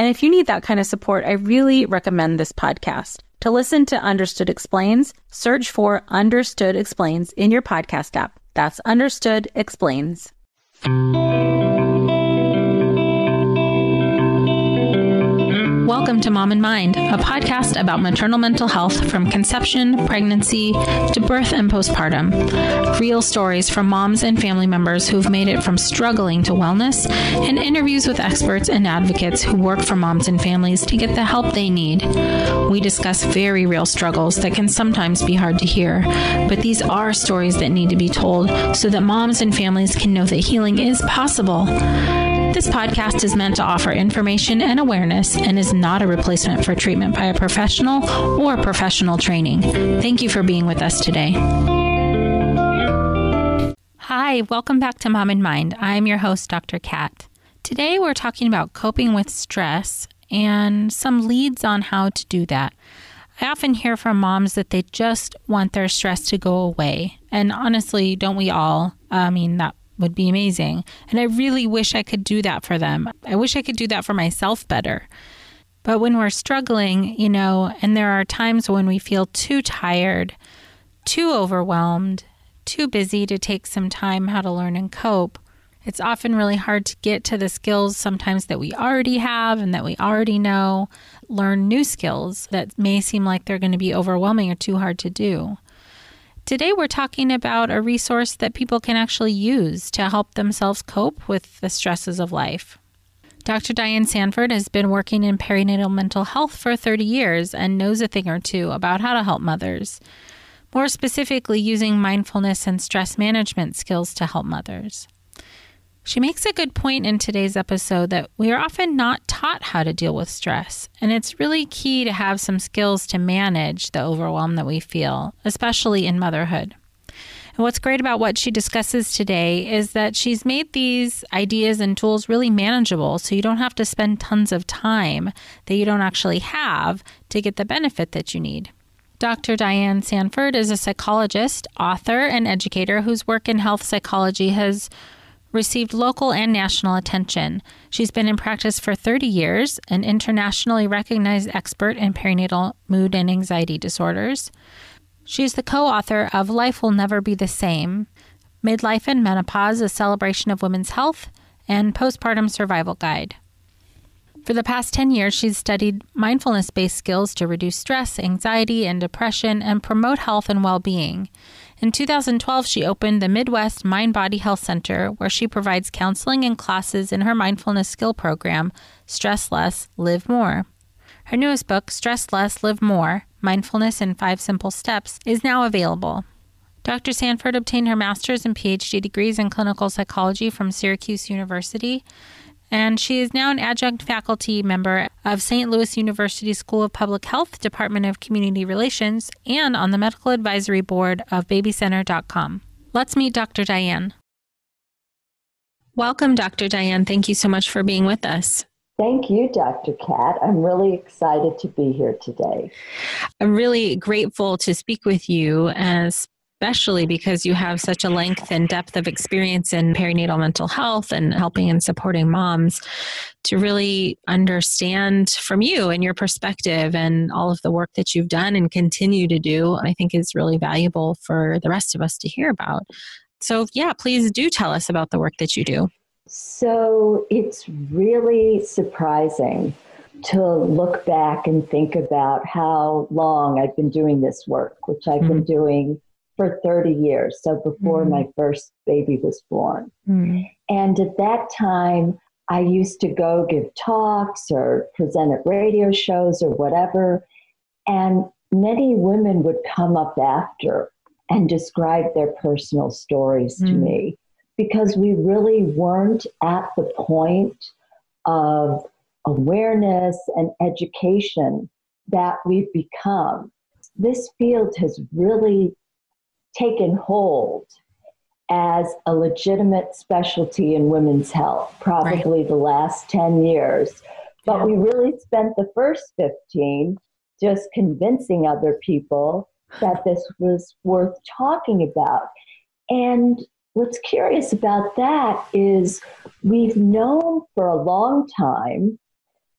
And if you need that kind of support, I really recommend this podcast. To listen to Understood Explains, search for Understood Explains in your podcast app. That's Understood Explains. Welcome to Mom and Mind, a podcast about maternal mental health from conception, pregnancy, to birth and postpartum. Real stories from moms and family members who've made it from struggling to wellness, and interviews with experts and advocates who work for moms and families to get the help they need. We discuss very real struggles that can sometimes be hard to hear, but these are stories that need to be told so that moms and families can know that healing is possible. This podcast is meant to offer information and awareness and is not a replacement for treatment by a professional or professional training. Thank you for being with us today. Hi, welcome back to Mom and Mind. I'm your host, Dr. Kat. Today we're talking about coping with stress and some leads on how to do that. I often hear from moms that they just want their stress to go away. And honestly, don't we all? I mean, that would be amazing. And I really wish I could do that for them. I wish I could do that for myself better. But when we're struggling, you know, and there are times when we feel too tired, too overwhelmed, too busy to take some time how to learn and cope, it's often really hard to get to the skills sometimes that we already have and that we already know, learn new skills that may seem like they're going to be overwhelming or too hard to do. Today, we're talking about a resource that people can actually use to help themselves cope with the stresses of life. Dr. Diane Sanford has been working in perinatal mental health for 30 years and knows a thing or two about how to help mothers, more specifically, using mindfulness and stress management skills to help mothers. She makes a good point in today's episode that we are often not taught how to deal with stress, and it's really key to have some skills to manage the overwhelm that we feel, especially in motherhood. And what's great about what she discusses today is that she's made these ideas and tools really manageable so you don't have to spend tons of time that you don't actually have to get the benefit that you need. Dr. Diane Sanford is a psychologist, author, and educator whose work in health psychology has received local and national attention. She's been in practice for 30 years, an internationally recognized expert in perinatal mood and anxiety disorders. She's the co author of Life Will Never Be the Same Midlife and Menopause, a celebration of women's health, and Postpartum Survival Guide. For the past 10 years, she's studied mindfulness based skills to reduce stress, anxiety, and depression and promote health and well being. In 2012, she opened the Midwest Mind Body Health Center, where she provides counseling and classes in her mindfulness skill program, Stress Less, Live More. Her newest book, Stress Less, Live More Mindfulness in Five Simple Steps, is now available. Dr. Sanford obtained her master's and PhD degrees in clinical psychology from Syracuse University and she is now an adjunct faculty member of St. Louis University School of Public Health, Department of Community Relations, and on the medical advisory board of babycenter.com. Let's meet Dr. Diane. Welcome, Dr. Diane. Thank you so much for being with us. Thank you, Dr. Kat. I'm really excited to be here today. I'm really grateful to speak with you as especially because you have such a length and depth of experience in perinatal mental health and helping and supporting moms to really understand from you and your perspective and all of the work that you've done and continue to do, I think is really valuable for the rest of us to hear about. So, yeah, please do tell us about the work that you do. So, it's really surprising to look back and think about how long I've been doing this work, which I've mm-hmm. been doing for 30 years. So before mm-hmm. my first baby was born. Mm-hmm. And at that time, I used to go give talks or present at radio shows or whatever. And many women would come up after and describe their personal stories to mm. me because we really weren't at the point of awareness and education that we've become. This field has really taken hold as a legitimate specialty in women's health, probably right. the last 10 years. But yeah. we really spent the first 15 just convincing other people that this was worth talking about. And what's curious about that is we've known for a long time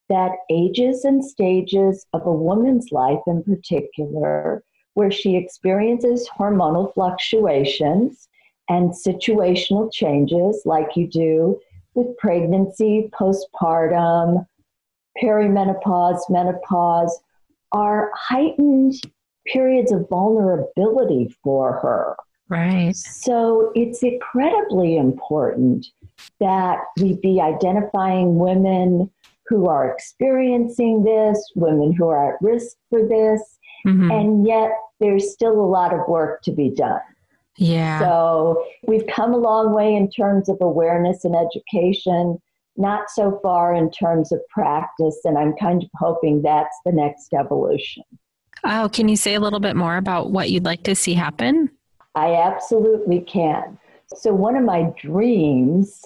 that ages and stages of a woman's life in particular, where she experiences hormonal fluctuations and situational changes like you do with pregnancy, postpartum, perimenopause, menopause, are heightened periods of vulnerability for her. Right. So it's incredibly important that we be identifying women who are experiencing this, women who are at risk for this, mm-hmm. and yet there's still a lot of work to be done. Yeah. So we've come a long way in terms of awareness and education not so far in terms of practice, and I'm kind of hoping that's the next evolution. Oh, can you say a little bit more about what you'd like to see happen? I absolutely can. So, one of my dreams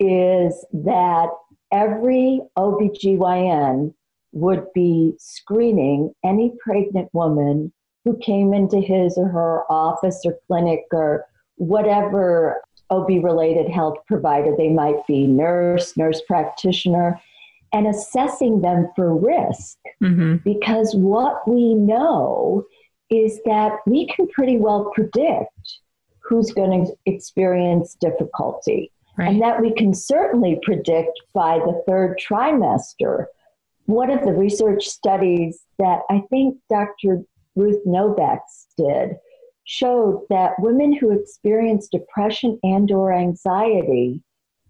is that every OBGYN would be screening any pregnant woman who came into his or her office or clinic or whatever OB related health provider they might be, nurse, nurse practitioner, and assessing them for risk. Mm-hmm. Because what we know is that we can pretty well predict who's going to experience difficulty. Right. And that we can certainly predict by the third trimester. One of the research studies that I think Dr. Ruth Novaks did showed that women who experience depression and or anxiety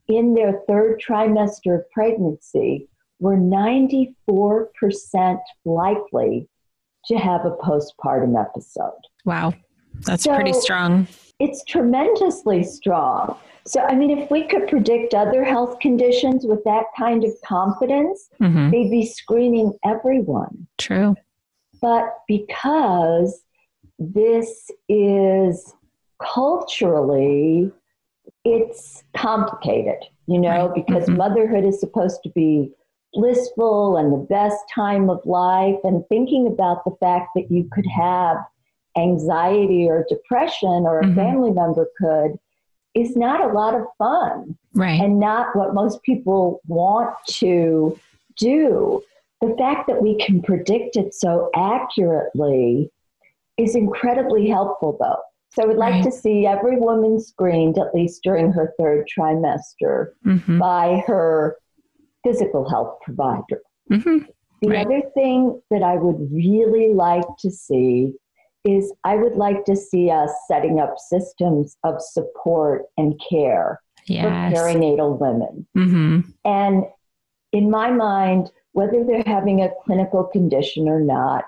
in their third trimester of pregnancy were 94% likely to have a postpartum episode. Wow. That's so pretty strong. It's tremendously strong. So, I mean, if we could predict other health conditions with that kind of confidence, mm-hmm. they'd be screening everyone. True. But because this is culturally it's complicated you know right. because mm-hmm. motherhood is supposed to be blissful and the best time of life and thinking about the fact that you could have anxiety or depression or a mm-hmm. family member could is not a lot of fun right and not what most people want to do the fact that we can predict it so accurately is incredibly helpful, though. So i would like right. to see every woman screened at least during her third trimester mm-hmm. by her physical health provider. Mm-hmm. The right. other thing that I would really like to see is I would like to see us setting up systems of support and care yes. for perinatal women. Mm-hmm. And in my mind, whether they're having a clinical condition or not,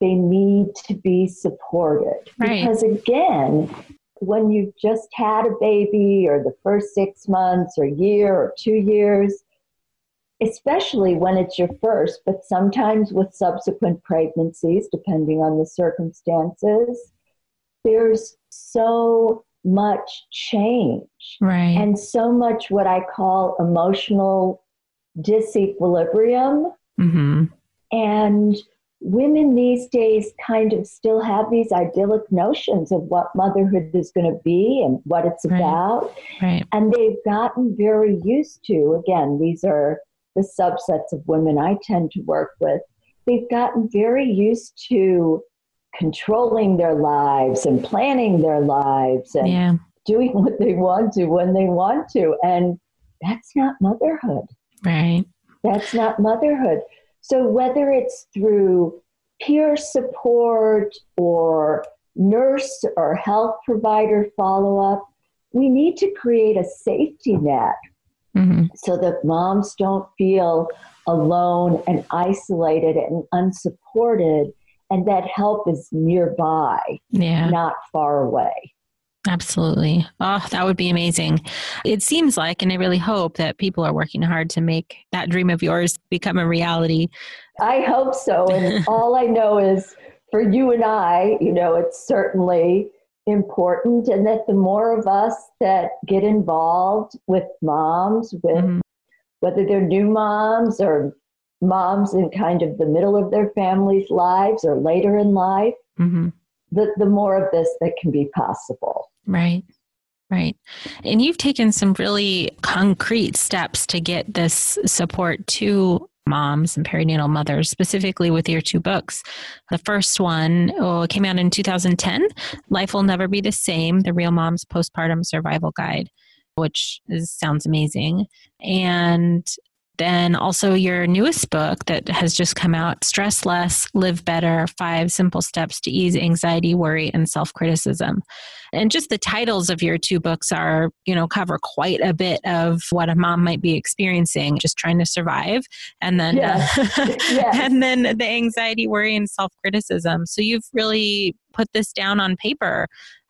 they need to be supported. Right. Because again, when you've just had a baby or the first six months or year or two years, especially when it's your first, but sometimes with subsequent pregnancies, depending on the circumstances, there's so much change. Right. And so much what I call emotional disequilibrium. Mm-hmm. And women these days kind of still have these idyllic notions of what motherhood is going to be and what it's right. about. Right. And they've gotten very used to, again, these are the subsets of women I tend to work with. They've gotten very used to controlling their lives and planning their lives and yeah. doing what they want to when they want to. And that's not motherhood. Right. That's not motherhood. So, whether it's through peer support or nurse or health provider follow up, we need to create a safety net mm-hmm. so that moms don't feel alone and isolated and unsupported, and that help is nearby, yeah. not far away. Absolutely. Oh, that would be amazing. It seems like, and I really hope that people are working hard to make that dream of yours become a reality. I hope so. And all I know is for you and I, you know, it's certainly important. And that the more of us that get involved with moms, with mm-hmm. whether they're new moms or moms in kind of the middle of their families lives or later in life, mm-hmm. the, the more of this that can be possible. Right. Right. And you've taken some really concrete steps to get this support to moms and perinatal mothers, specifically with your two books. The first one oh, came out in 2010 Life Will Never Be the Same The Real Mom's Postpartum Survival Guide, which is, sounds amazing. And then also your newest book that has just come out stress less live better five simple steps to ease anxiety worry and self-criticism and just the titles of your two books are you know cover quite a bit of what a mom might be experiencing just trying to survive and then yes. Uh, yes. and then the anxiety worry and self-criticism so you've really put this down on paper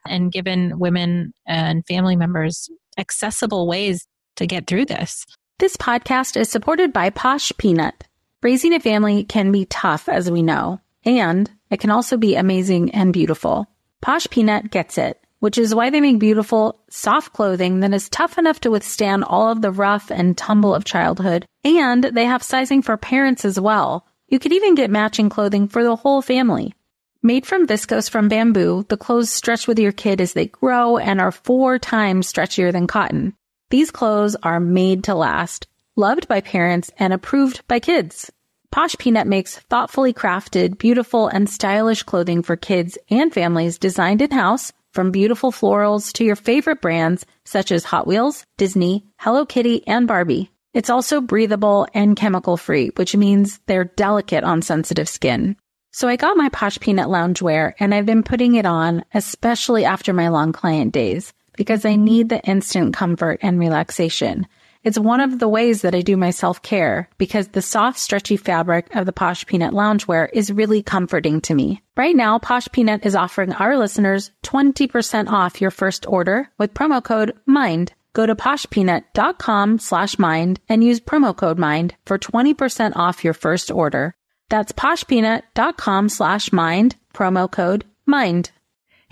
and given women and family members accessible ways to get through this this podcast is supported by Posh Peanut. Raising a family can be tough, as we know, and it can also be amazing and beautiful. Posh Peanut gets it, which is why they make beautiful, soft clothing that is tough enough to withstand all of the rough and tumble of childhood. And they have sizing for parents as well. You could even get matching clothing for the whole family. Made from viscose from bamboo, the clothes stretch with your kid as they grow and are four times stretchier than cotton. These clothes are made to last, loved by parents, and approved by kids. Posh Peanut makes thoughtfully crafted, beautiful, and stylish clothing for kids and families designed in house, from beautiful florals to your favorite brands such as Hot Wheels, Disney, Hello Kitty, and Barbie. It's also breathable and chemical free, which means they're delicate on sensitive skin. So I got my Posh Peanut loungewear and I've been putting it on, especially after my long client days because I need the instant comfort and relaxation. It's one of the ways that I do my self care because the soft, stretchy fabric of the Posh Peanut loungewear is really comforting to me. Right now, Posh Peanut is offering our listeners 20% off your first order with promo code MIND. Go to poshpeanut.com slash mind and use promo code MIND for 20% off your first order. That's poshpeanut.com slash mind, promo code MIND.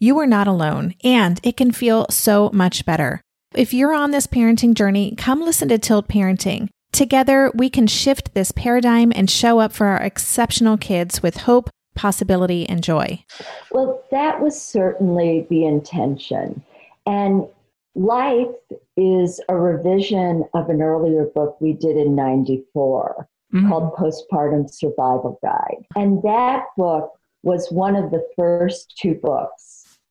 you are not alone, and it can feel so much better. If you're on this parenting journey, come listen to Tilt Parenting. Together, we can shift this paradigm and show up for our exceptional kids with hope, possibility, and joy. Well, that was certainly the intention. And Life is a revision of an earlier book we did in 94 mm-hmm. called Postpartum Survival Guide. And that book was one of the first two books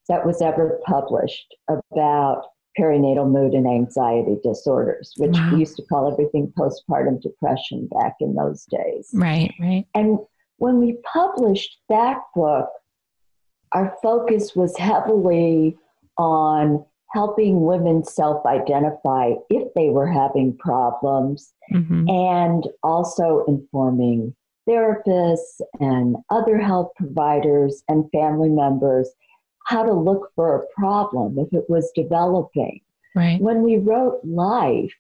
that was ever published about perinatal mood and anxiety disorders, which wow. we used to call everything postpartum depression back in those days. Right, right. And when we published that book, our focus was heavily on helping women self identify if they were having problems mm-hmm. and also informing therapists and other health providers and family members how to look for a problem if it was developing. Right. When we wrote Life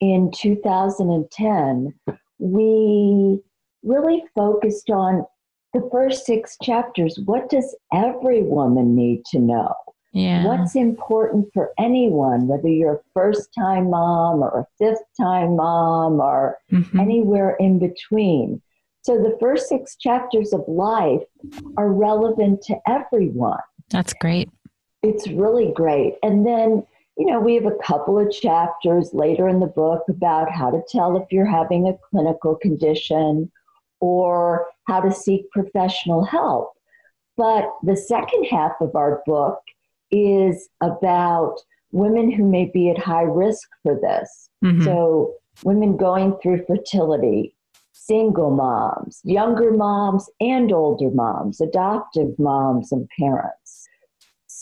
in 2010, we really focused on the first six chapters. What does every woman need to know? Yeah. What's important for anyone, whether you're a first time mom or a fifth time mom or Mhm. anywhere in between. So the first six chapters of life are relevant to everyone. That's great. It's really great. And then, you know, we have a couple of chapters later in the book about how to tell if you're having a clinical condition or how to seek professional help. But the second half of our book is about women who may be at high risk for this. Mhm. So, women going through fertility, single moms, younger moms and older moms, adoptive moms and parents.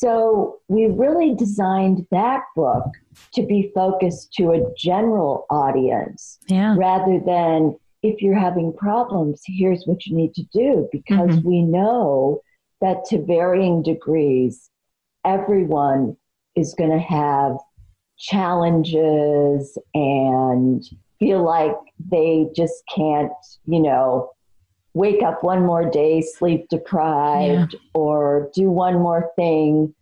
So, we really designed that book to be focused to a general audience yeah. rather than if you're having problems, here's what you need to do, because mm-hmm. we know that to varying degrees, everyone is going to have challenges and feel like they just can't, you know, wake up one more day sleep deprived or do one more thing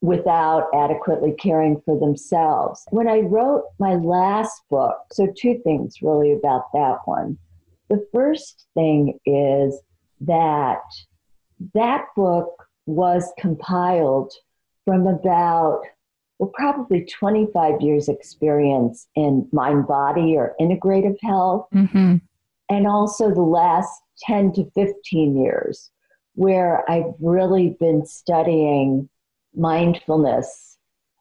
without adequately caring for themselves. When I wrote my last book, so two things really about that one. The first thing is that that book was compiled from about well probably 25 years experience in mind body or integrative health hmm and also the last 10 to 15 years where I've really been studying mindfulness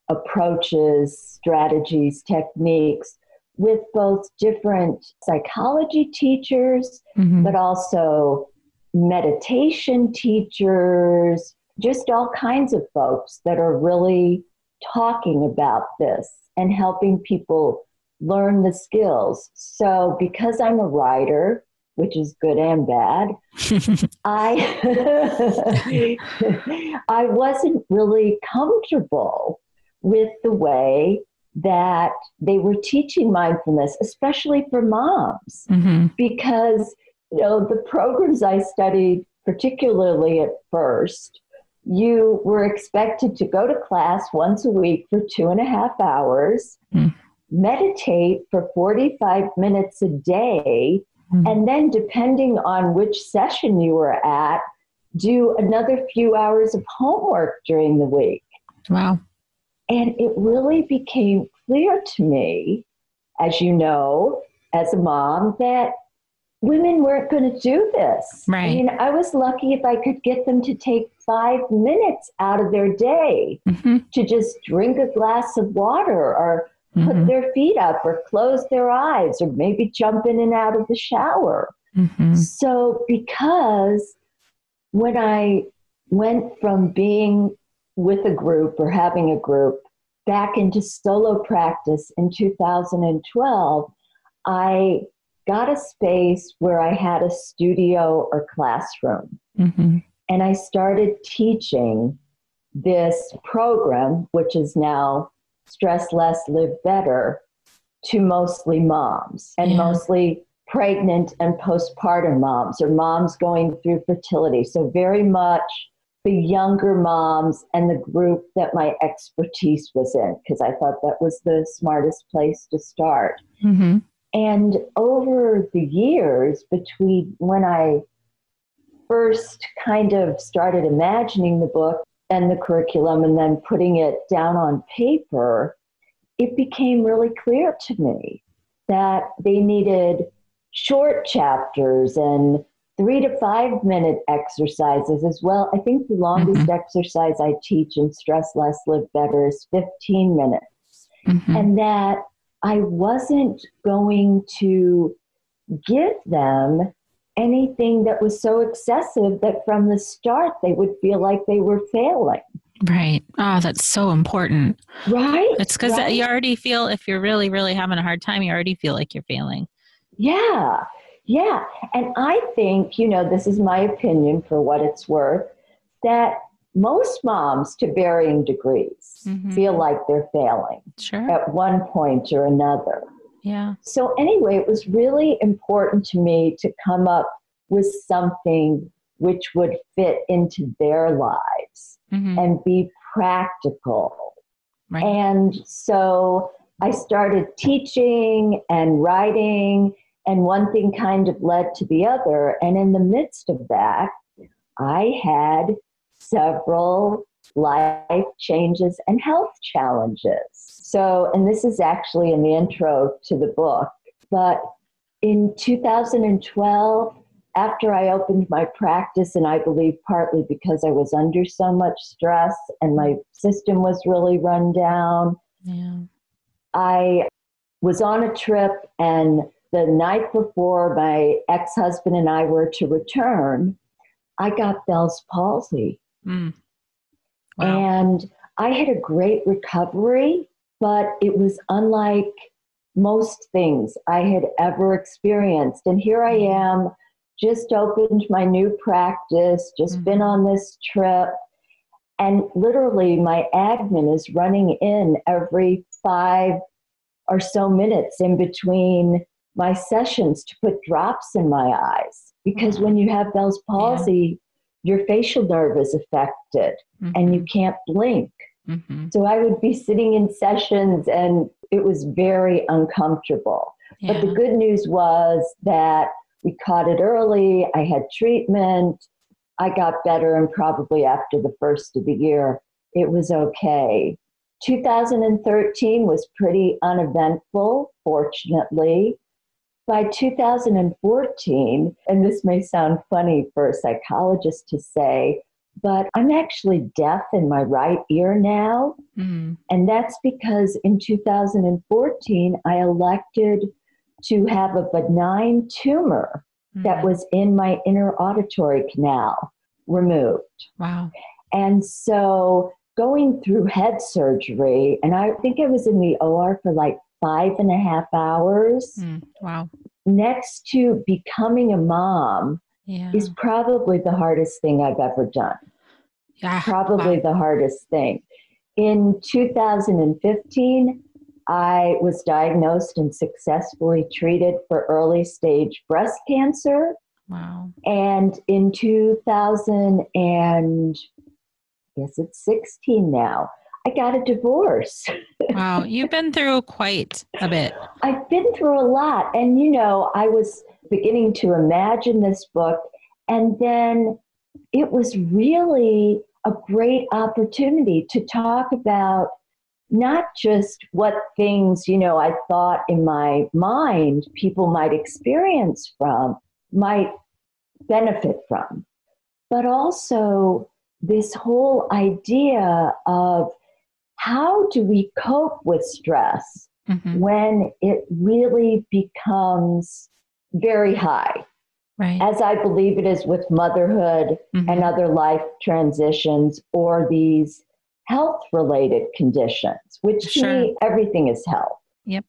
approaches, strategies, techniques with both different psychology teachers, hmm but also meditation teachers, just all kinds of folks that are really talking about this and helping people learn the skills. So, because I'm a writer, which is good and bad, I I wasn't really comfortable with the way that they were teaching mindfulness, especially for moms, hmm because you know the programs I studied, particularly at first, you were expected to go to class once a week for two and a half hours, Mm. meditate for 45 minutes a day, Mhm. and then depending on which session you were at, do another few hours of homework during the week. Wow. And it really became clear to me, as you know, as a mom, that women weren't going to do this. Right. I mean, I was lucky if I could get them to take five minutes out of their day hmm to just drink a glass of water or put hmm their feet up or close their eyes or maybe jump in and out of the shower. hmm So, because when I went from being with a group or having a group back into solo practice in 2012, I got a space where I had a studio or classroom. hmm And I started teaching this program, which is now Stress Less, Live Better, to mostly moms and Yeah. mostly pregnant and postpartum moms or moms going through fertility. So, very much the younger moms and the group that my expertise was in, because I thought that was the smartest place to start. hmm And over the years, between when I first kind of started imagining the book and the curriculum and then putting it down on paper, it became really clear to me that they needed short chapters and three to five minute exercises as well. I think the longest exercise I teach in Stress Less, Live Better is 15 minutes. Hmm and that I wasn't going to give them anything that was so excessive that from the start they would feel like they were failing. Right. Oh, that's so important. Right? It's because Right? you already feel if you're really, really having a hard time, you already feel like you're failing. Yeah. Yeah. And I think, you know, this is my opinion for what it's worth, that most moms, to varying degrees, mm-hmm. feel like they're failing sure. at one point or another. Yeah. So, anyway, it was really important to me to come up with something which would fit into their lives mm-hmm. and be practical. Right. And so I started teaching and writing, and one thing kind of led to the other. And in the midst of that, I had several life changes and health challenges. So, and this is actually in the intro to the book, but in 2012, after I opened my practice, and I believe partly because I was under so much stress and my system was really run down, yeah. I was on a trip, and the night before my ex husband and I were to return, I got Bell's palsy. Mm. Wow. And I had a great recovery, but it was unlike most things I had ever experienced. And here I mm-hmm. am, just opened my new practice, just mm-hmm. been on this trip. And literally, my admin is running in every five or so minutes in between my sessions to put drops in my eyes. Because mm-hmm. when you have Bell's palsy, your facial nerve is affected mm-hmm. and you mm-hmm. can't blink. Mm-hmm. So I would be sitting in sessions and it was very uncomfortable. Yeah. But the good news was that we caught it early. I had treatment. I got better, and probably after the first of the year, it was okay. 2013 was pretty uneventful, fortunately by 2014, and this may sound funny for a psychologist to say, but I'm actually deaf in my right ear now. Mm. And that's because in 2014, I elected to have a benign tumor mm. that was in my inner auditory canal removed. Wow. And so going through head surgery, and I think I was in the OR for like five and a half hours. Mm, wow. Next to becoming a mom yeah. is probably the hardest thing I've ever done. Yeah. Probably wow. the hardest thing. In 2015, I was diagnosed and successfully treated for early stage breast cancer. Wow. And in 2000 and I guess it's 16 now, I got a divorce. wow, you've been through quite a bit. I've been through a lot. And, you know, I was beginning to imagine this book, and then it was really a great opportunity to talk about not just what things, you know, I thought in my mind people might experience from, might benefit from, but also this whole idea of how do we cope with stress mm-hmm. when it really becomes very high? Right. As I believe it is with motherhood mm-hmm. and other life transitions or these health related conditions, which sure. to me, everything is health. Yep.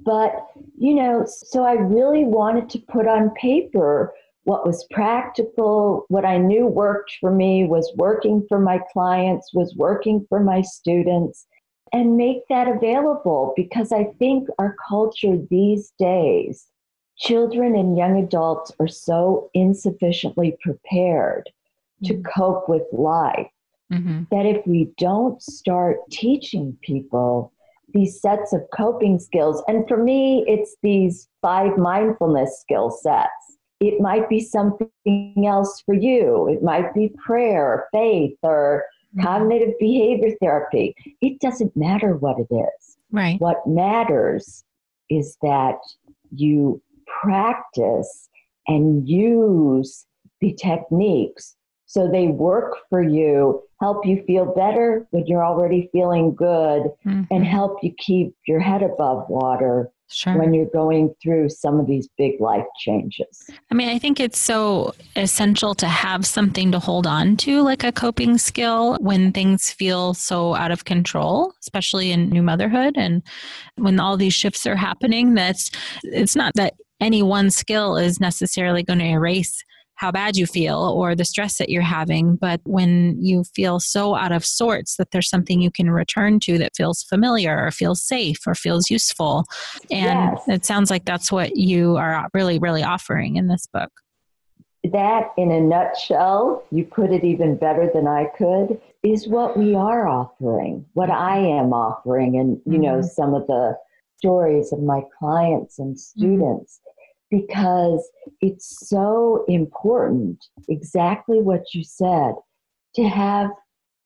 But, you know, so I really wanted to put on paper what was practical, what I knew worked for me, was working for my clients, was working for my students, and make that available because I think our culture these days, children and young adults are so insufficiently prepared mm-hmm. to cope with life mm-hmm. that if we don't start teaching people these sets of coping skills, and for me, it's these five mindfulness skill sets it might be something else for you. It might be prayer, faith, or mm-hmm. cognitive behavior therapy. It doesn't matter what it is. Right. What matters is that you practice and use the techniques so they work for you, help you feel better when you're already feeling good, mm-hmm. and help you keep your head above water sure. when you're going through some of these big life changes. I mean, I think it's so essential to have something to hold on to, like a coping skill, when things feel so out of control, especially in new motherhood and when all these shifts are happening. That's it's not that any one skill is necessarily going to erase how bad you feel or the stress that you're having. But when you feel so out of sorts that there's something you can return to that feels familiar or feels safe or feels useful. And yes. it sounds like that's what you are really, really offering in this book. That, in a nutshell, you put it even better than I could, is what we are offering, what I am offering. And, you mm-hmm. know, some of the stories of my clients and mm-hmm. students. Mm-hmm because it's so important, exactly what you said, to have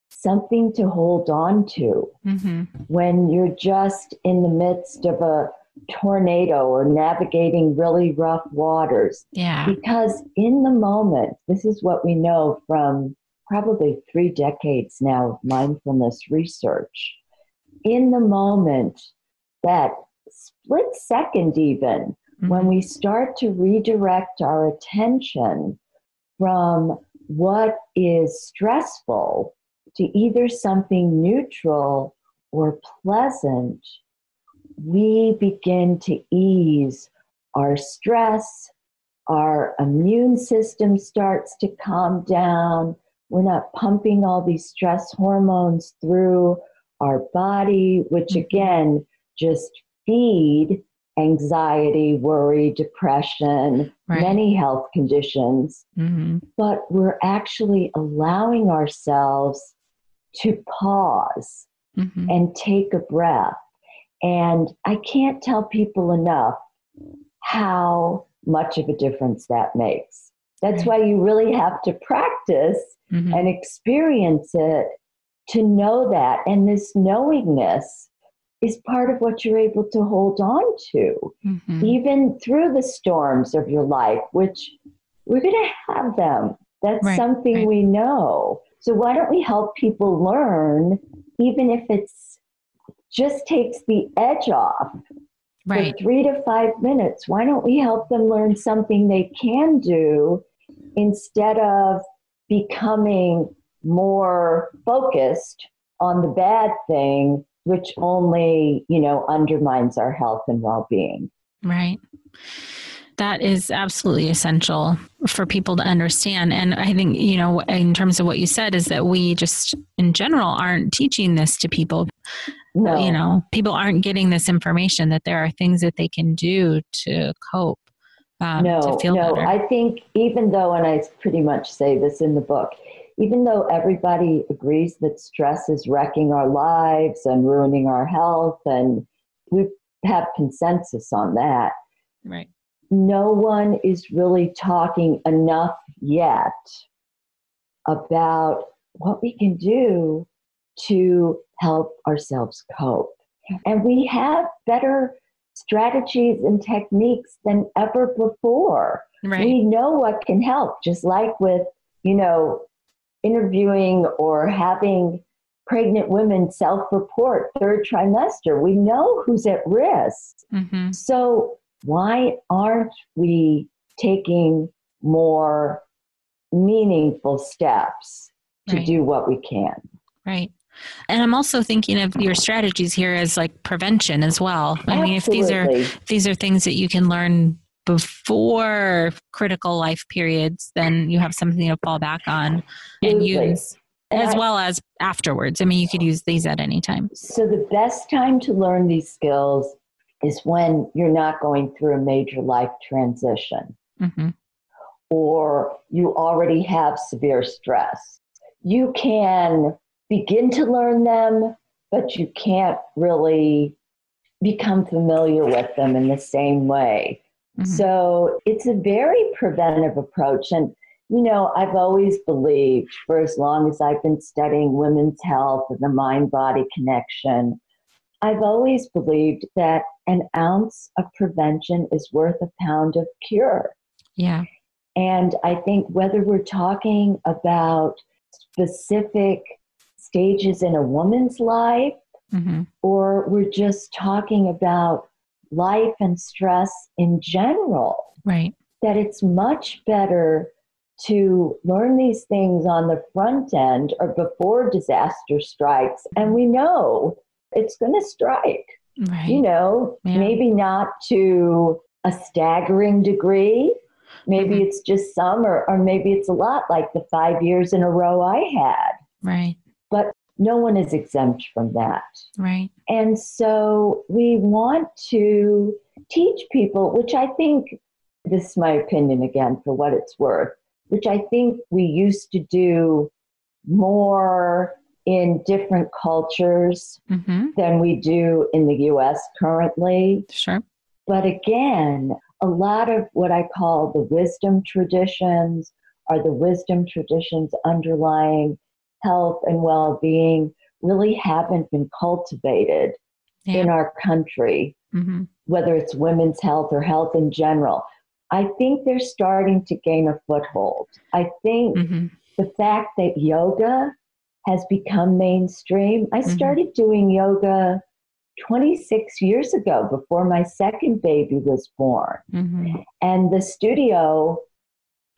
something to hold on to mm-hmm. when you're just in the midst of a tornado or navigating really rough waters. Yeah. Because in the moment, this is what we know from probably three decades now of mindfulness research. In the moment, that split second, even mm-hmm. when we start to redirect our attention from what is stressful to either something neutral or pleasant, we begin to ease our stress, our immune system starts to calm down. We're not pumping all these stress hormones through our body, which mm-hmm. again just feed anxiety, worry, depression, right. many health conditions. Mm-hmm. But we're actually allowing ourselves to pause mm-hmm. and take a breath. And I can't tell people enough how much of a difference that makes. That's why you really have to practice mm-hmm. and experience it to know that. And this knowingness is part of what you're able to hold on to, mm-hmm. even through the storms of your life, which we're going to have them. That's right, something right. we know. So, why don't we help people learn, even if it's just takes the edge off right. for three to five minutes? Why don't we help them learn something they can do instead of becoming more focused on the bad thing which only, you know, undermines our health and well-being. Right. That is absolutely essential for people to understand. And I think, you know, in terms of what you said, is that we just in general aren't teaching this to people. No. You know, people aren't getting this information that there are things that they can do to cope. Um, no, to no. Better. I think even though, and I pretty much say this in the book, even though everybody agrees that stress is wrecking our lives and ruining our health, and we have consensus on that. Right. No one is really talking enough yet about what we can do to help ourselves cope. And we have better strategies and techniques than ever before. Right. We know what can help, just like with, you know, interviewing or having pregnant women self report third trimester. We know who's at risk. Mm-hmm. So, why aren't we taking more meaningful steps to right. do what we can? Right. And I'm also thinking of your strategies here as like prevention as well. I mean, if these are these are things that you can learn before critical life periods, then you have something to fall back on and use as well as afterwards. I mean, you could use these at any time. So, the best time to learn these skills is when you're not going through a major life transition mm-hmm. or you already have severe stress. You can begin to learn them, but you can't really become familiar with them in the same way. Mm-hmm. So it's a very preventive approach. And, you know, I've always believed for as long as I've been studying women's health and the mind body connection, I've always believed that an ounce of prevention is worth a pound of cure. Yeah. And I think whether we're talking about specific stages in a woman's life mm-hmm. or we're just talking about life and stress in general. Right. That it's much better to learn these things on the front end or before disaster strikes. And we know it's going to strike. Right. You know, yeah. maybe not to a staggering degree. Maybe Mhm. it's just some, or, or maybe it's a lot like the five years in a row I had. Right. But no one is exempt from that. Right. And so we want to teach people, which I think, this is my opinion again for what it's worth, which I think we used to do more in different cultures Mm-hmm. than we do in the US currently. Sure. But again, a lot of what I call the wisdom traditions are the wisdom traditions underlying health and well being really haven't been cultivated in our country, Mm-hmm. whether it's women's health or health in general. I think they're starting to gain a foothold. I think Mm-hmm. the fact that yoga has become mainstream. I Mhm. started doing yoga 26 years ago before my second baby was born. Mm-hmm. And the studio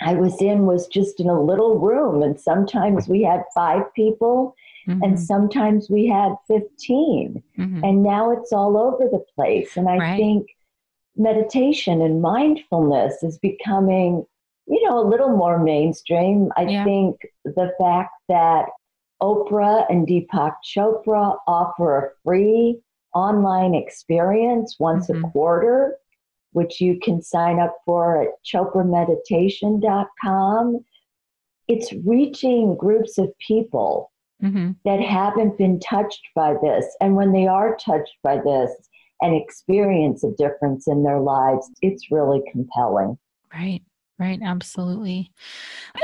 I was in was just in a little room, and sometimes we had five people, Mm-hmm. and sometimes we had 15. Mm-hmm. And now it's all over the place. And I Right. think meditation and mindfulness is becoming, you know, a little more mainstream. I Yeah. think the fact that Oprah and Deepak Chopra offer a free online experience once Mhm. a quarter, which you can sign up for at choprameditation.com. It's reaching groups of people Mm-hmm. that haven't been touched by this. And when they are touched by this and experience a difference in their lives, it's really compelling. Right. Right. Absolutely.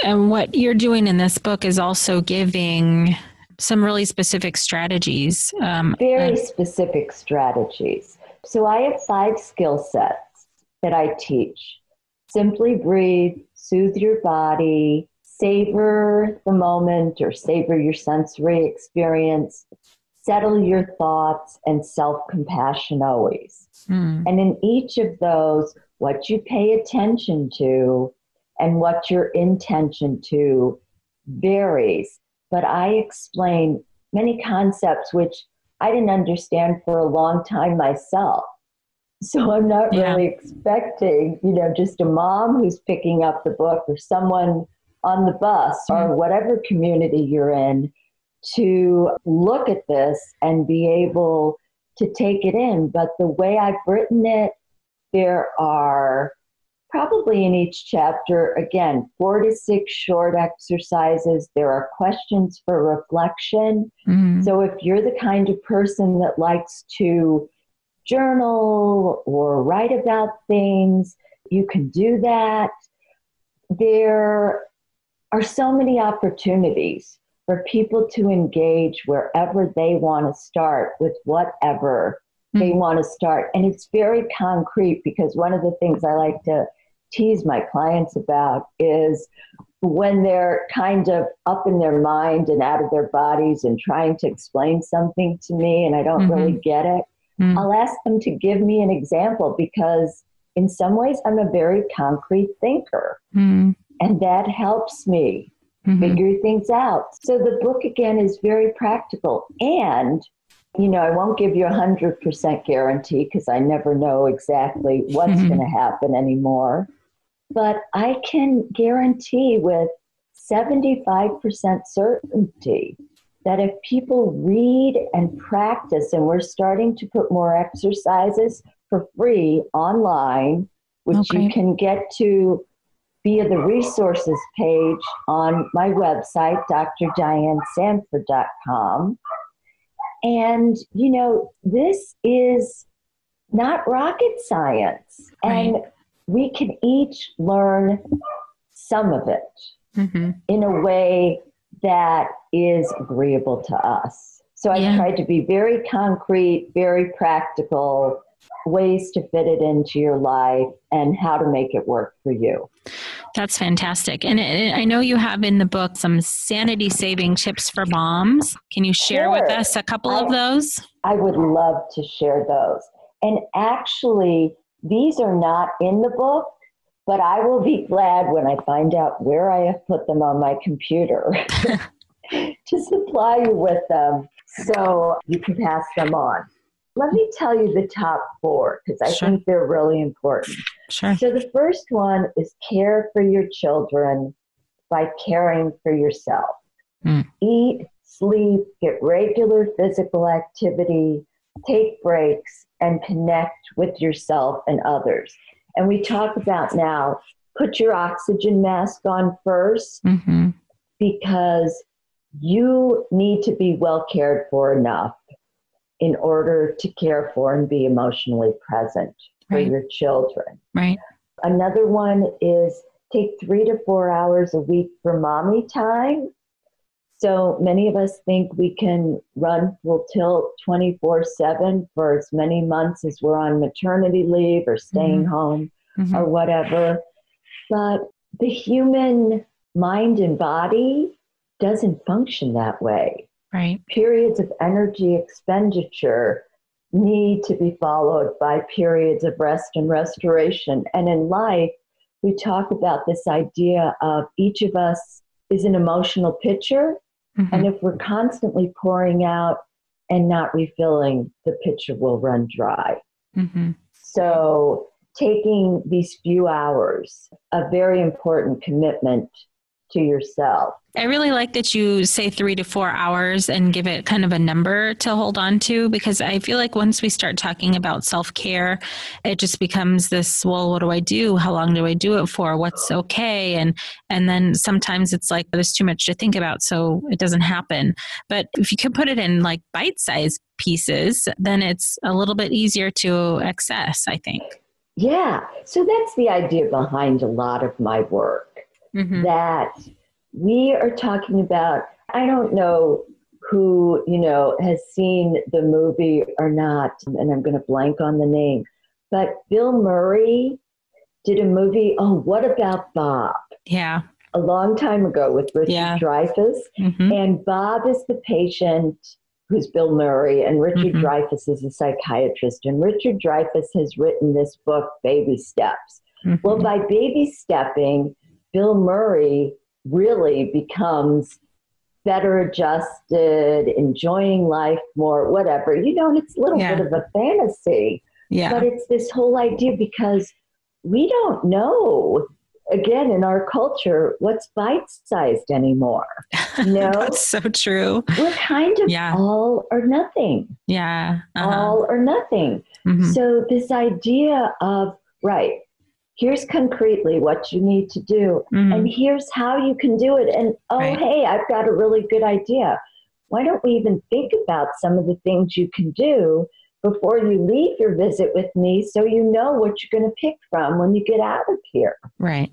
And what you're doing in this book is also giving some really specific strategies. Um, Very uh, specific strategies. So I have five skill sets that I teach simply breathe, soothe your body, savor the moment or savor your sensory experience, settle your thoughts, and self compassion always. mm, And in each of those, what you pay attention to and what your intention to varies. But I explain many concepts which I didn't understand for a long time myself. So I'm not Yeah. really expecting, you know, just a mom who's picking up the book or someone on the bus or whatever community you're in to look at this and be able to take it in. But the way I've written it, there are probably in each chapter, again, four to six short exercises. There are questions for reflection. mhm. So if you're the kind of person that likes to journal or write about things, you can do that. There are so many opportunities for people to engage wherever they want to start with whatever they Mhm. want to start. And it's very concrete because one of the things I like to tease my clients about is when they're kind of up in their mind and out of their bodies and trying to explain something to me and I don't really get it, Mm. I'll ask them to give me an example because in some ways I'm a very concrete thinker Mm, and that helps me mhm. figure things out. So the book again is very practical and you know, I won't give you a hundred percent guarantee because I never know exactly what's Mhm. going to happen anymore. But I can guarantee with 75% certainty that if people read and practice, and we're starting to put more exercises for free online, which Okay. you can get to via the resources page on my website, drdianesanford.com. And, you know, this is not rocket science. And we can each learn some of it Mhm. in a way that is agreeable to us. So I Yeah. tried to be very concrete, very practical ways to fit it into your life and how to make it work for you. That's fantastic. And I know you have in the book some sanity saving tips for moms. Can you share with us a couple of those? I would love to share those. And actually, these are not in the book, but I will be glad when I find out where I have put them on my computer to supply you with them so you can pass them on. Let me tell you the top four because I Sure. think they're really important. Sure. So the first one is care for your children by caring for yourself. Mm. Eat, sleep, get regular physical activity, take breaks, and connect with yourself and others. And we talk about now put your oxygen mask on 1st mm-hmm. because you need to be well cared for enough in order to care for and be emotionally present for right. your children. Right. Another one is take three to four hours a week for mommy time. So many of us think we can run full tilt 24 7 for as many months as we're on maternity leave or staying mm-hmm. home mm-hmm. or whatever. But the human mind and body doesn't function that way. Right. Periods of energy expenditure need to be followed by periods of rest and restoration. And in life, we talk about this idea of each of us is an emotional pitcher. Mm-hmm. And if we're constantly pouring out and not refilling, the pitcher will run dry. Mm-hmm. So, taking these few hours, a very important commitment to yourself. I really like that you say three to four hours and give it kind of a number to hold on to because I feel like once we start talking about self care, it just becomes this well, what do I do? How long do I do it for? What's okay? And and then sometimes it's like there's too much to think about, so it doesn't happen. But if you can put it in like bite sized pieces, then it's a little bit easier to access, I think. Yeah. So that's the idea behind a lot of my work mm-hmm. that we are talking about. I don't know who, you know, has seen the movie or not, and I'm going to blank on the name, but Bill Murray did a movie, Oh, What About Bob? Yeah. A long time ago with Richard yeah. Dreyfuss. Mm-hmm. And Bob is the patient who's Bill Murray, and Richard mm-hmm. Dreyfuss is a psychiatrist. And Richard Dreyfuss has written this book, Baby Steps. Mm-hmm. Well, by baby stepping, Bill Murray really becomes better adjusted, enjoying life more, whatever. You know, and it's a little yeah. bit of a fantasy. Yeah. But it's this whole idea because we don't know again in our culture what's bite sized anymore. No, that's so true. We're kind of yeah. all or nothing. Yeah, uh-huh. all or nothing. Mm-hmm. So this idea of right, here's concretely what you need to do mm-hmm. and here's how you can do it and oh right. hey i've got a really good idea. Why don't we even think about some of the things you can do before you leave your visit with me so you know what you're going to pick from when you get out of here? Right.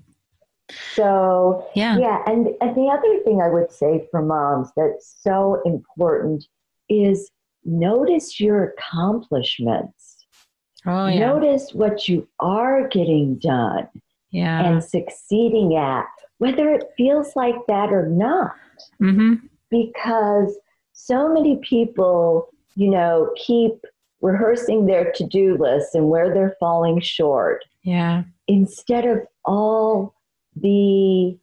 So yeah. yeah and, and the other thing i would say for moms that's so important is notice your accomplishments Oh, yeah. Notice what you are getting done yeah. and succeeding at, whether it feels like that or not. Mm-hmm. Because so many people, you know, keep rehearsing their to do lists and where they're falling short. Yeah. Instead of all the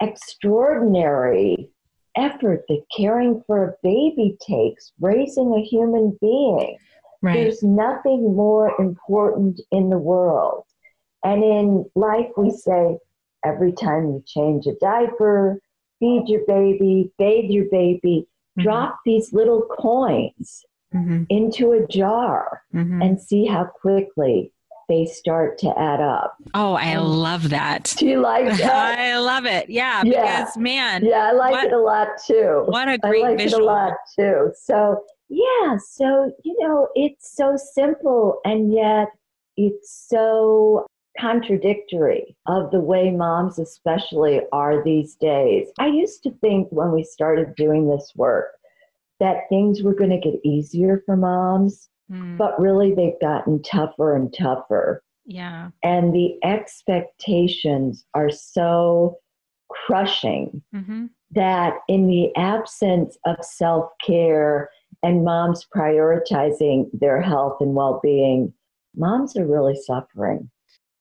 extraordinary effort that caring for a baby takes, raising a human being. Right. There's nothing more important in the world. And in life, we say every time you change a diaper, feed your baby, bathe your baby, mm-hmm. drop these little coins mm-hmm. into a jar mm-hmm. and see how quickly they start to add up. Oh, I and love that. Do you like that? I love it. Yeah, yeah. because man. Yeah, I like what, it a lot too. What a great I like visual. it a lot too. So yeah, so, you know, it's so simple and yet it's so contradictory of the way moms, especially, are these days. I used to think when we started doing this work that things were going to get easier for moms, mm. but really they've gotten tougher and tougher. Yeah. And the expectations are so crushing mm-hmm. that in the absence of self care, and moms prioritizing their health and well being, moms are really suffering.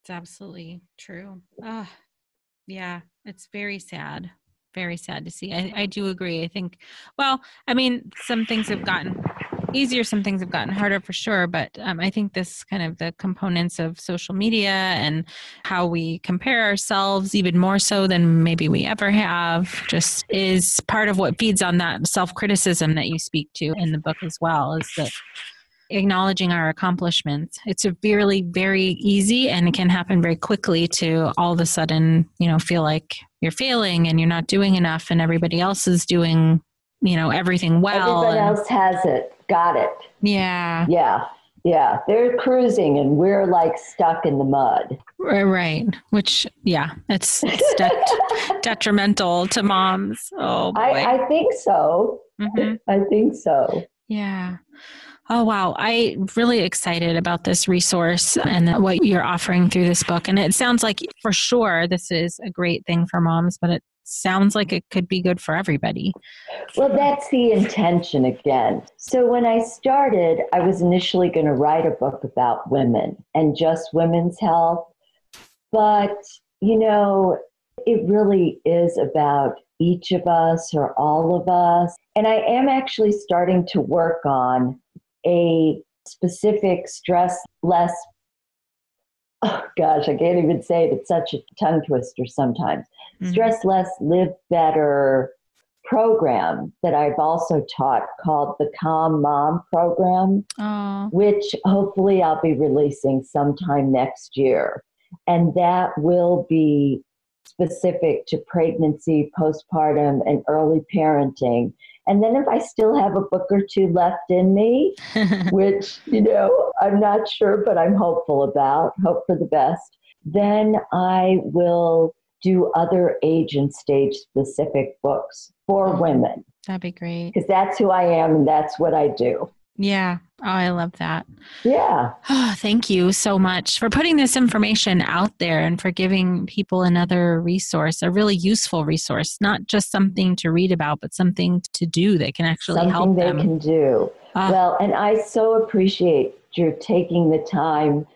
It's absolutely true. Uh, yeah, it's very sad. Very sad to see. I, I do agree. I think, well, I mean, some things have gotten easier, some things have gotten harder for sure. But um, I think this kind of the components of social media and how we compare ourselves even more so than maybe we ever have just is part of what feeds on that self criticism that you speak to in the book as well. Is that acknowledging our accomplishments. It's a really very easy and it can happen very quickly to all of a sudden, you know, feel like you're failing and you're not doing enough and everybody else is doing, you know, everything well. Everybody and, else has it. Got it. Yeah. Yeah. Yeah. They're cruising and we're like stuck in the mud. Right. Which, yeah, it's, it's de- detrimental to moms. Oh, boy. I, I think so. Mm-hmm. I think so. Yeah. Oh, wow. I'm really excited about this resource and what you're offering through this book. And it sounds like, for sure, this is a great thing for moms, but it sounds like it could be good for everybody. Well, that's the intention again. So, when I started, I was initially going to write a book about women and just women's health. But, you know, it really is about each of us or all of us. And I am actually starting to work on a specific stress less oh gosh i can't even say it. It's such a tongue twister sometimes. Mm-hmm. stress less live better program that i've also taught called the calm mom program which hopefully i'll be releasing sometime next year. And that will be specific to pregnancy postpartum and early parenting and then if I still have a book or two left in me, which, you know, I'm not sure, but I'm hopeful about, hope for the best, then I will do other age and stage specific books for oh, women. That'd be great. Because that's who I am and that's what I do. Yeah. Oh, I love that. Yeah. Oh, thank you so much for putting this information out there and for giving people another resource, a really useful resource, not just something to read about, but something to do that can actually something help they can do. Uh, well, and I so appreciate you taking the time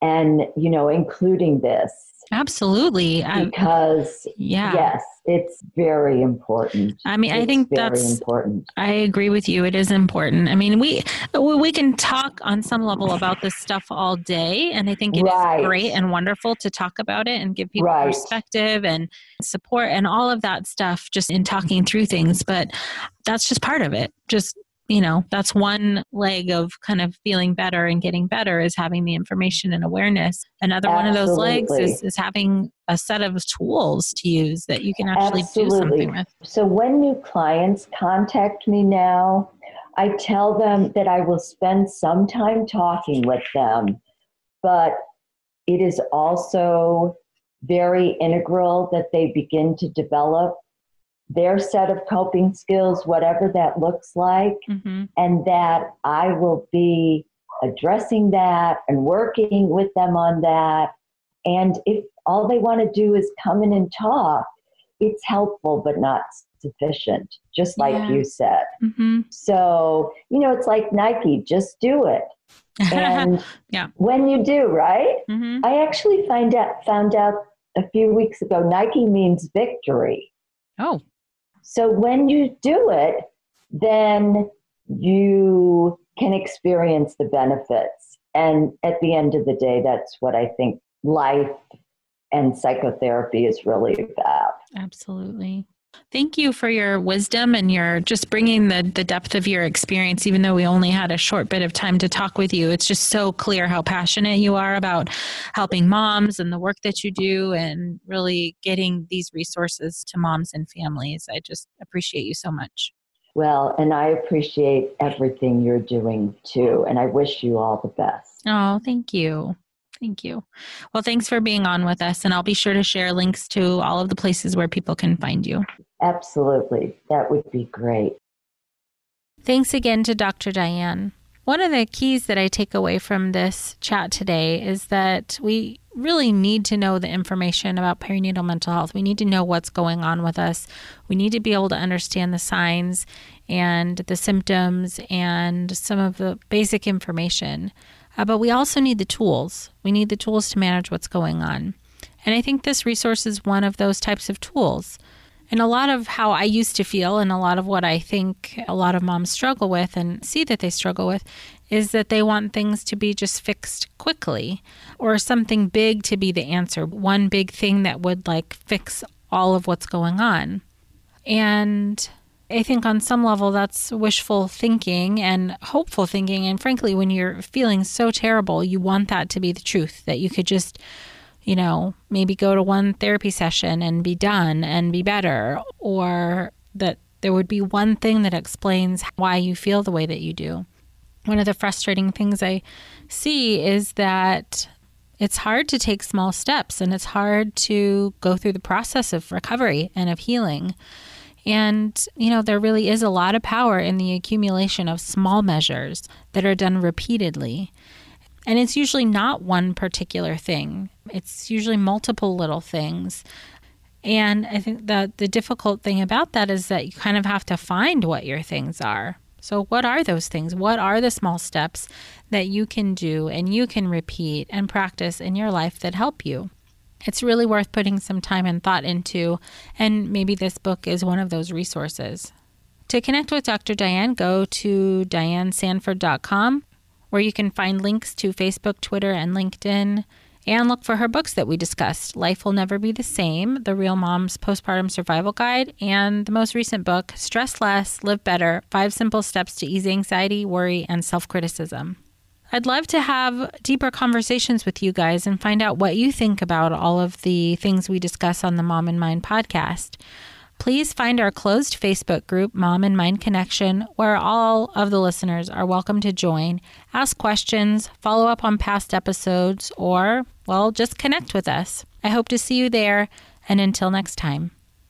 and, you know, including this Absolutely. Um, because yeah. yes, it's very important. I mean, it's I think that's important. I agree with you. It is important. I mean, we we can talk on some level about this stuff all day, and I think it right. is great and wonderful to talk about it and give people right. perspective and support and all of that stuff just in talking through things. But that's just part of it. Just you know, that's one leg of kind of feeling better and getting better is having the information and awareness. Another Absolutely. one of those legs is, is having a set of tools to use that you can actually Absolutely. do something with. So when new clients contact me now, I tell them that I will spend some time talking with them, but it is also very integral that they begin to develop their set of coping skills, whatever that looks like, Mm-hmm. and that I will be addressing that and working with them on that. And if all they want to do is come in and talk, it's helpful but not sufficient, just like Yeah. you said. Mm-hmm. So, you know, it's like Nike, just do it. And Yeah. when you do, right? mm-hmm. I actually find out found out a few weeks ago Nike means victory. Oh, So when you do it, then you can experience the benefits. And at the end of the day, that's what I think life and psychotherapy is really about. absolutely. Thank you for your wisdom and your just bringing the, the depth of your experience, even though we only had a short bit of time to talk with you. It's just so clear how passionate you are about helping moms and the work that you do and really getting these resources to moms and families. I just appreciate you so much. Well, and I appreciate everything you're doing too. And I wish you all the best. Oh, thank you. Thank you. Well, thanks for being on with us. And I'll be sure to share links to all of the places where people can find you. Absolutely. That would be great. Thanks again to Dr. Diane. One of the keys that I take away from this chat today is that we really need to know the information about perinatal mental health. We need to know what's going on with us. We need to be able to understand the signs and the symptoms and some of the basic information. Uh, but we also need the tools. We need the tools to manage what's going on. And I think this resource is one of those types of tools. And a lot of how I used to feel, and a lot of what I think a lot of moms struggle with and see that they struggle with, is that they want things to be just fixed quickly or something big to be the answer. One big thing that would like fix all of what's going on. And I think on some level that's wishful thinking and hopeful thinking. And frankly, when you're feeling so terrible, you want that to be the truth that you could just you know, maybe go to one therapy session and be done and be better, or that there would be one thing that explains why you feel the way that you do. One of the frustrating things I see is that it's hard to take small steps and it's hard to go through the process of recovery and of healing. And, you know, there really is a lot of power in the accumulation of small measures that are done repeatedly. And it's usually not one particular thing, it's usually multiple little things. And I think that the difficult thing about that is that you kind of have to find what your things are. So, what are those things? What are the small steps that you can do and you can repeat and practice in your life that help you? It's really worth putting some time and thought into, and maybe this book is one of those resources. To connect with Dr. Diane, go to dianesanford.com where you can find links to Facebook, Twitter, and LinkedIn, and look for her books that we discussed Life Will Never Be the Same, The Real Mom's Postpartum Survival Guide, and the most recent book, Stress Less, Live Better Five Simple Steps to Ease Anxiety, Worry, and Self Criticism. I'd love to have deeper conversations with you guys and find out what you think about all of the things we discuss on the Mom and Mind podcast please find our closed Facebook group, Mom and Mind Connection, where all of the listeners are welcome to join, ask questions, follow up on past episodes, or, well, just connect with us. I hope to see you there, and until next time.